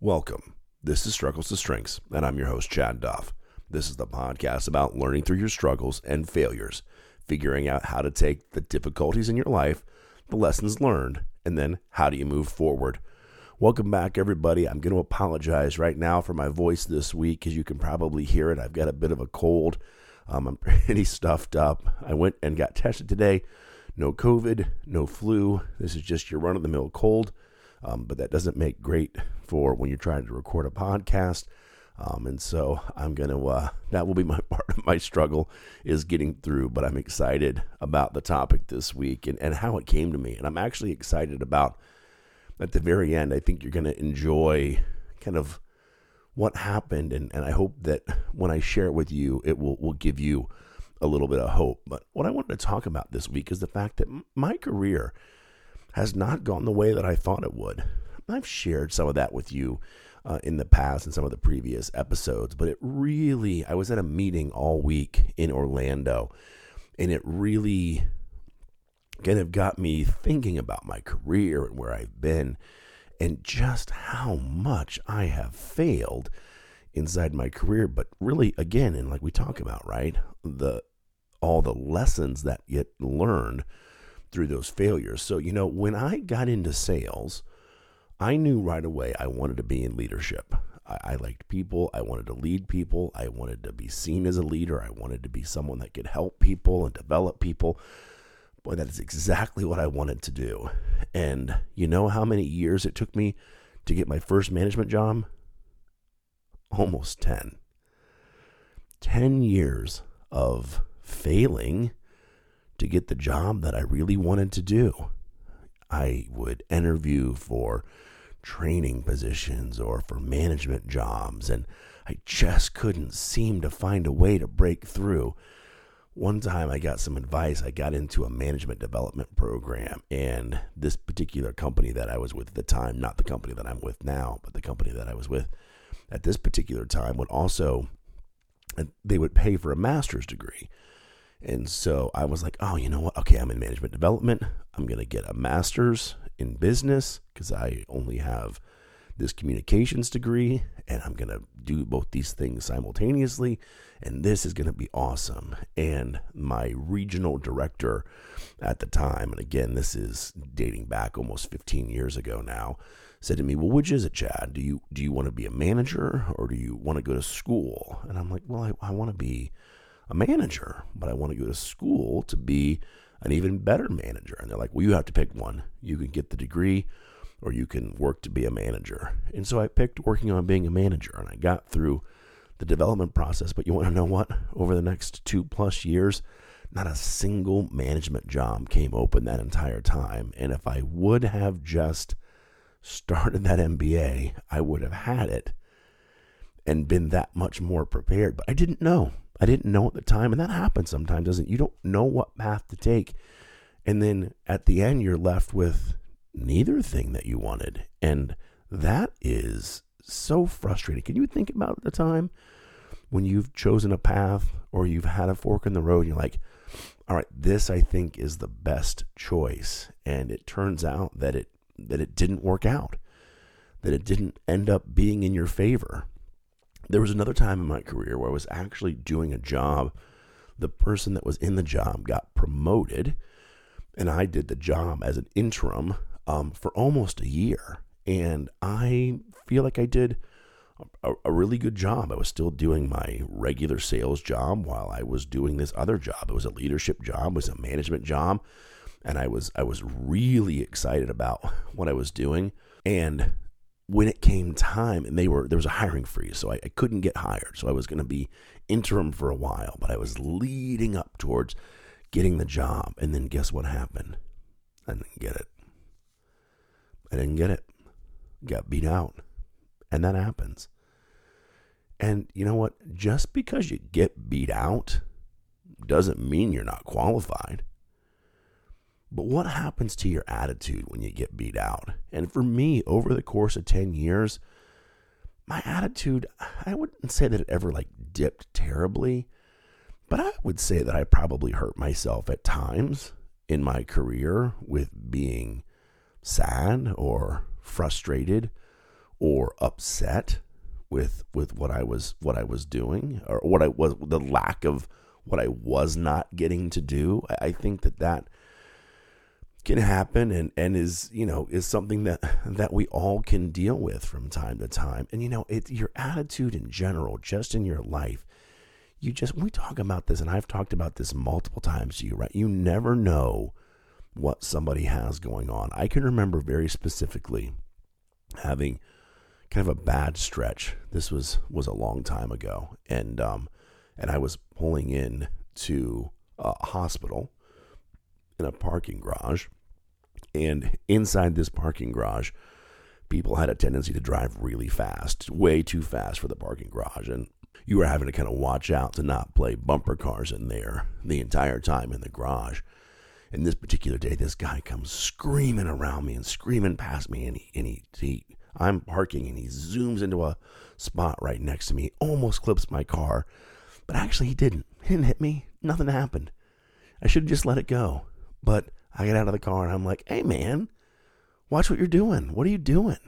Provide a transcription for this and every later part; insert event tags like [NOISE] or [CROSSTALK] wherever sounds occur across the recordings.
Welcome. This is Struggles to Strengths, and I'm your host, Chad Duff. This is the podcast about learning through your struggles and failures, figuring out how to take the difficulties in your life, the lessons learned, and then how do you move forward. Welcome back, everybody. I'm going to apologize right now for my voice this week. As you can probably hear it, I've got a bit of a cold. Um, I'm [LAUGHS] pretty stuffed up. I went and got tested today. No COVID, no flu. This is just your run of the mill cold. Um, but that doesn't make great for when you're trying to record a podcast. Um, and so I'm going to, uh, that will be my [LAUGHS] part of my struggle is getting through, but I'm excited about the topic this week and, and how it came to me. And I'm actually excited about at the very end, I think you're going to enjoy kind of what happened. And, and I hope that when I share it with you, it will, will give you a little bit of hope. But what I wanted to talk about this week is the fact that my career has not gone the way that I thought it would. I've shared some of that with you uh, in the past in some of the previous episodes, but it really, I was at a meeting all week in Orlando, and it really kind of got me thinking about my career and where I've been and just how much I have failed inside my career but really again and like we talk about right the all the lessons that get learned through those failures so you know when i got into sales i knew right away i wanted to be in leadership I, I liked people i wanted to lead people i wanted to be seen as a leader i wanted to be someone that could help people and develop people Boy, that is exactly what I wanted to do. And you know how many years it took me to get my first management job? Almost 10. 10 years of failing to get the job that I really wanted to do. I would interview for training positions or for management jobs, and I just couldn't seem to find a way to break through one time I got some advice. I got into a management development program, and this particular company that I was with at the time, not the company that I'm with now, but the company that I was with at this particular time, would also they would pay for a master's degree. And so I was like, oh, you know what? Okay, I'm in management development. I'm going to get a master's in business because I only have this communications degree and I'm going to do both these things simultaneously. And this is going to be awesome. And my regional director at the time, and again, this is dating back almost 15 years ago now, said to me, Well, which is it, Chad? Do you, do you want to be a manager or do you want to go to school? And I'm like, Well, I, I want to be a manager, but I want to go to school to be an even better manager. And they're like, Well, you have to pick one. You can get the degree or you can work to be a manager. And so I picked working on being a manager and I got through the development process. But you want to know what? Over the next two plus years, not a single management job came open that entire time. And if I would have just started that MBA, I would have had it and been that much more prepared. But I didn't know. I didn't know at the time. And that happens sometimes, doesn't it? You don't know what path to take. And then at the end, you're left with neither thing that you wanted. And that is so frustrating. Can you think about the time when you've chosen a path or you've had a fork in the road and you're like, all right, this I think is the best choice. And it turns out that it that it didn't work out. That it didn't end up being in your favor. There was another time in my career where I was actually doing a job. The person that was in the job got promoted, and I did the job as an interim um, for almost a year. And I feel like I did a, a, really good job. I was still doing my regular sales job while I was doing this other job. It was a leadership job, it was a management job. And I was I was really excited about what I was doing. And when it came time and they were there was a hiring freeze, so I, I couldn't get hired. So I was gonna be interim for a while, but I was leading up towards getting the job. And then guess what happened? I didn't get it. I didn't get it. Got beat out. And that happens. And you know what? Just because you get beat out doesn't mean you're not qualified. But what happens to your attitude when you get beat out? And for me, over the course of 10 years, my attitude, I wouldn't say that it ever like dipped terribly, but I would say that I probably hurt myself at times in my career with being sad or frustrated or upset with with what I was what I was doing or what I was the lack of what I was not getting to do. I, I think that that can happen and and is you know is something that that we all can deal with from time to time. And you know it your attitude in general just in your life you just we talk about this and I've talked about this multiple times to you right? You never know what somebody has going on. I can remember very specifically having kind of a bad stretch. This was was a long time ago. And um and I was pulling in to a hospital in a parking garage and inside this parking garage, people had a tendency to drive really fast, way too fast for the parking garage. And you were having to kind of watch out to not play bumper cars in there the entire time in the garage. And this particular day, this guy comes screaming around me and screaming past me, and he, and he, he I'm parking, and he zooms into a spot right next to me, almost clips my car, but actually he didn't. He didn't hit me. Nothing happened. I should have just let it go. But I get out of the car and I'm like, hey, man, watch what you're doing. What are you doing?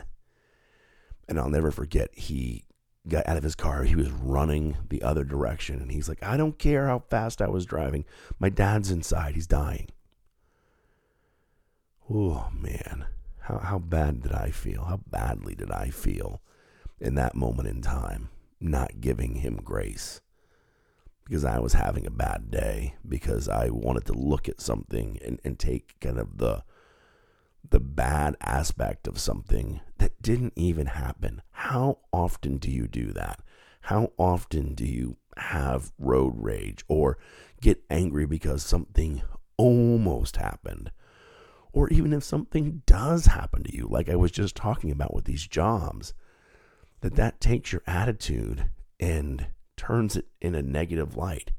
And I'll never forget, he got out of his car. He was running the other direction. And he's like, I don't care how fast I was driving. My dad's inside. He's dying. Oh, man. How, how bad did I feel? How badly did I feel in that moment in time, not giving him grace? Because I was having a bad day because I wanted to look at something and, and take kind of the the bad aspect of something that didn't even happen. How often do you do that? How often do you have road rage or get angry because something almost happened? Or even if something does happen to you, like I was just talking about with these jobs, that that takes your attitude and turns it in a negative light,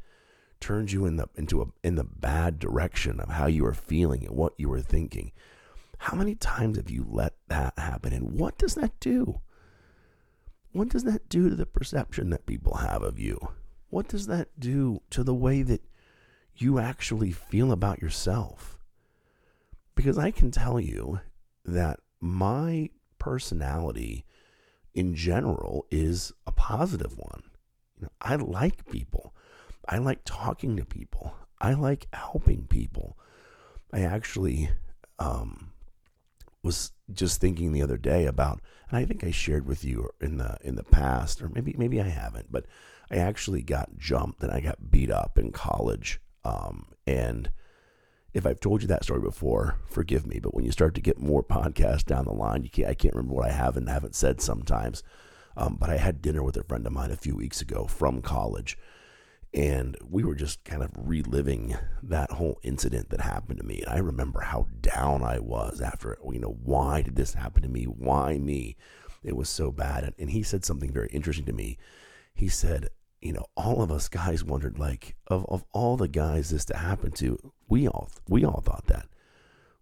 turns you in the into a in the bad direction of how you are feeling and what you are thinking. How many times have you let that happen and what does that do? What does that do to the perception that people have of you? What does that do to the way that you actually feel about yourself? Because I can tell you that my personality in general is a positive one. You know, I like people. I like talking to people. I like helping people. I actually um, was just thinking the other day about, and I think I shared with you in the in the past, or maybe maybe I haven't, but I actually got jumped and I got beat up in college. Um, and if I've told you that story before, forgive me. But when you start to get more podcasts down the line, you can't, I can't remember what I have and haven't said sometimes. Um, but I had dinner with a friend of mine a few weeks ago from college, and we were just kind of reliving that whole incident that happened to me. And I remember how down I was after. You know, why did this happen to me? Why me? It was so bad. And, and he said something very interesting to me. He said, you know, all of us guys wondered, like, of, of all the guys this to happen to, we all we all thought that.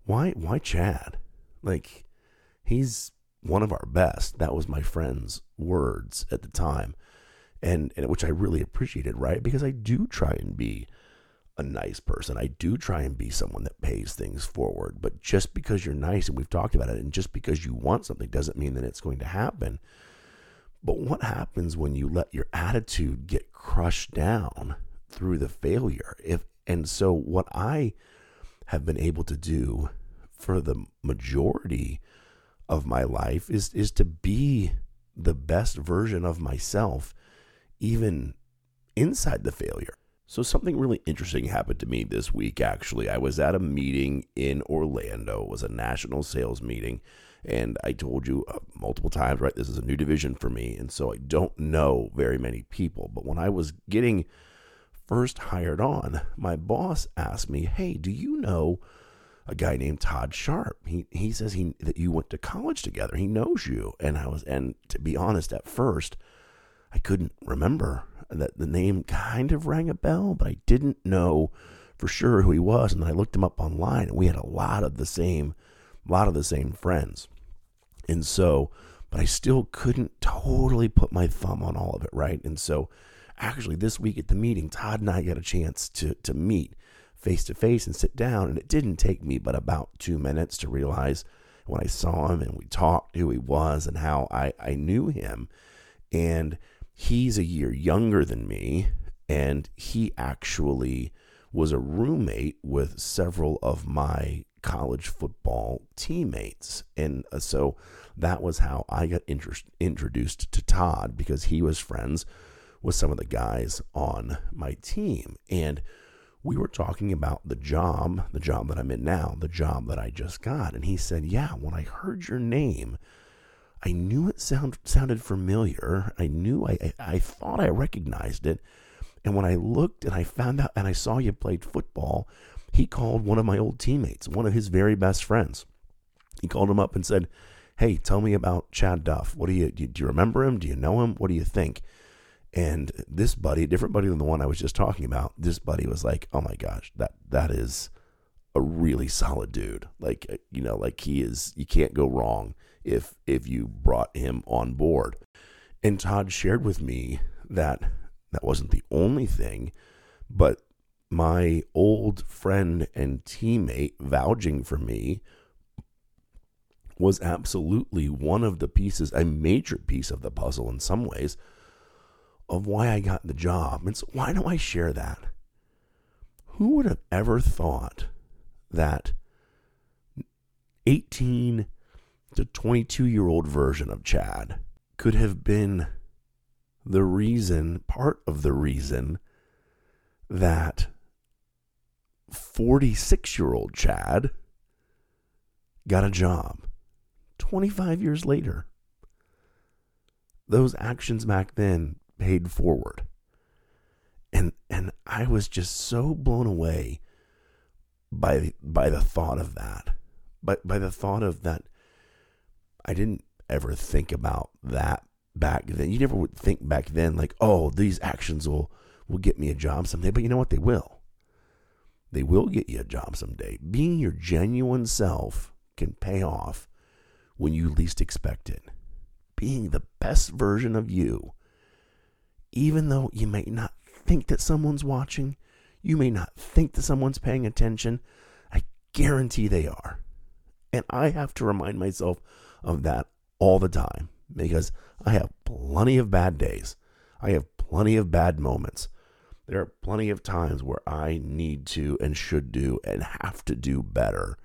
Why why Chad? Like, he's one of our best. That was my friend's words at the time, and, and which I really appreciated, right? Because I do try and be a nice person. I do try and be someone that pays things forward. But just because you're nice, and we've talked about it, and just because you want something doesn't mean that it's going to happen. But what happens when you let your attitude get crushed down through the failure? If and so what I have been able to do for the majority of my life is is to be the best version of myself even inside the failure. So something really interesting happened to me this week actually. I was at a meeting in Orlando. It was a national sales meeting and I told you uh, multiple times, right, this is a new division for me and so I don't know very many people, but when I was getting first hired on, my boss asked me, "Hey, do you know a guy named Todd Sharp. He he says he that you went to college together. He knows you. And I was and to be honest, at first, I couldn't remember that the name kind of rang a bell, but I didn't know for sure who he was. And I looked him up online, and we had a lot of the same, a lot of the same friends. And so, but I still couldn't totally put my thumb on all of it, right? And so, actually, this week at the meeting, Todd and I got a chance to to meet face to face and sit down. And it didn't take me but about two minutes to realize when I saw him and we talked who he was and how I, I knew him. And he's a year younger than me. And he actually was a roommate with several of my college football teammates. And uh, so that was how I got introduced to Todd because he was friends with some of the guys on my team. And we were talking about the job, the job that I'm in now, the job that I just got. And he said, Yeah, when I heard your name, I knew it sound, sounded familiar. I knew, I, I, I thought I recognized it. And when I looked and I found out and I saw you played football, he called one of my old teammates, one of his very best friends. He called him up and said, Hey, tell me about Chad Duff. What do you, do you remember him? Do you know him? What do you think? And this buddy, different buddy than the one I was just talking about, this buddy was like, "Oh my gosh, that that is a really solid dude. Like uh, you know, like he is. You can't go wrong if if you brought him on board." And Todd shared with me that that wasn't the only thing, but my old friend and teammate vouching for me was absolutely one of the pieces, a major piece of the puzzle in some ways of why I got the job. And so, why do I share that? Who would have ever thought that 18 to 22 year old version of Chad could have been the reason, part of the reason, that 46 year old Chad got a job 25 years later? Those actions back then paid forward. And and I was just so blown away by by the thought of that. But by the thought of that I didn't ever think about that back then. You never would think back then like, "Oh, these actions will will get me a job someday." But you know what? They will. They will get you a job someday. Being your genuine self can pay off when you least expect it. Being the best version of you even though you may not think that someone's watching, you may not think that someone's paying attention, I guarantee they are. And I have to remind myself of that all the time because I have plenty of bad days. I have plenty of bad moments. There are plenty of times where I need to and should do and have to do better.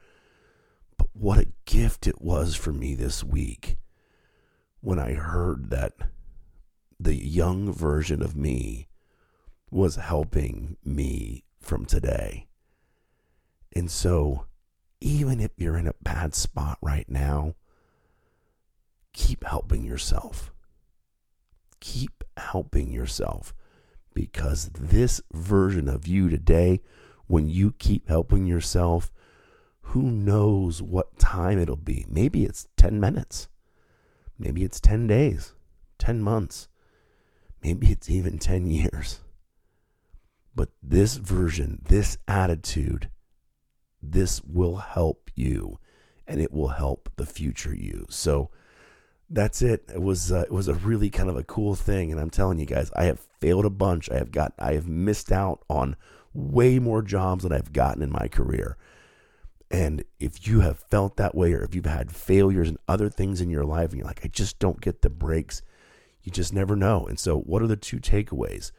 But what a gift it was for me this week when I heard that the young version of me was helping me from today. And so, even if you're in a bad spot right now, keep helping yourself. Keep helping yourself because this version of you today, when you keep helping yourself, who knows what time it'll be? Maybe it's 10 minutes. Maybe it's 10 days, 10 months. Maybe it's even 10 years. But this version, this attitude, this will help you and it will help the future you. So that's it. It was uh, it was a really kind of a cool thing and I'm telling you guys, I have failed a bunch. I have got I have missed out on way more jobs than I've gotten in my career. And if you have felt that way or if you've had failures and other things in your life and you're like I just don't get the breaks, you just never know. And so, what are the two takeaways?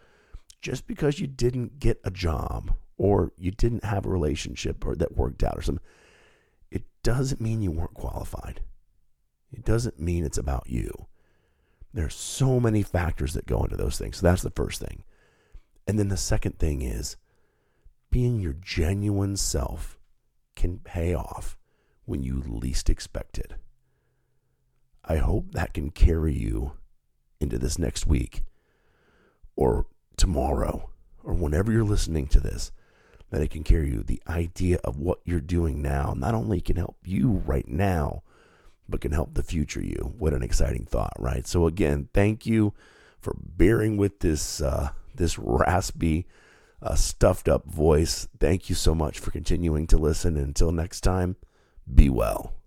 Just because you didn't get a job or you didn't have a relationship or that worked out or something, it doesn't mean you weren't qualified. It doesn't mean it's about you. There's so many factors that go into those things. So that's the first thing. And then the second thing is being your genuine self can pay off when you least expect it. I hope that can carry you into this next week or tomorrow or whenever you're listening to this, that it can carry you. The idea of what you're doing now not only can help you right now, but can help the future you. What an exciting thought, right? So again, thank you for bearing with this uh, this raspy, uh, stuffed up voice. Thank you so much for continuing to listen. And until next time, be well.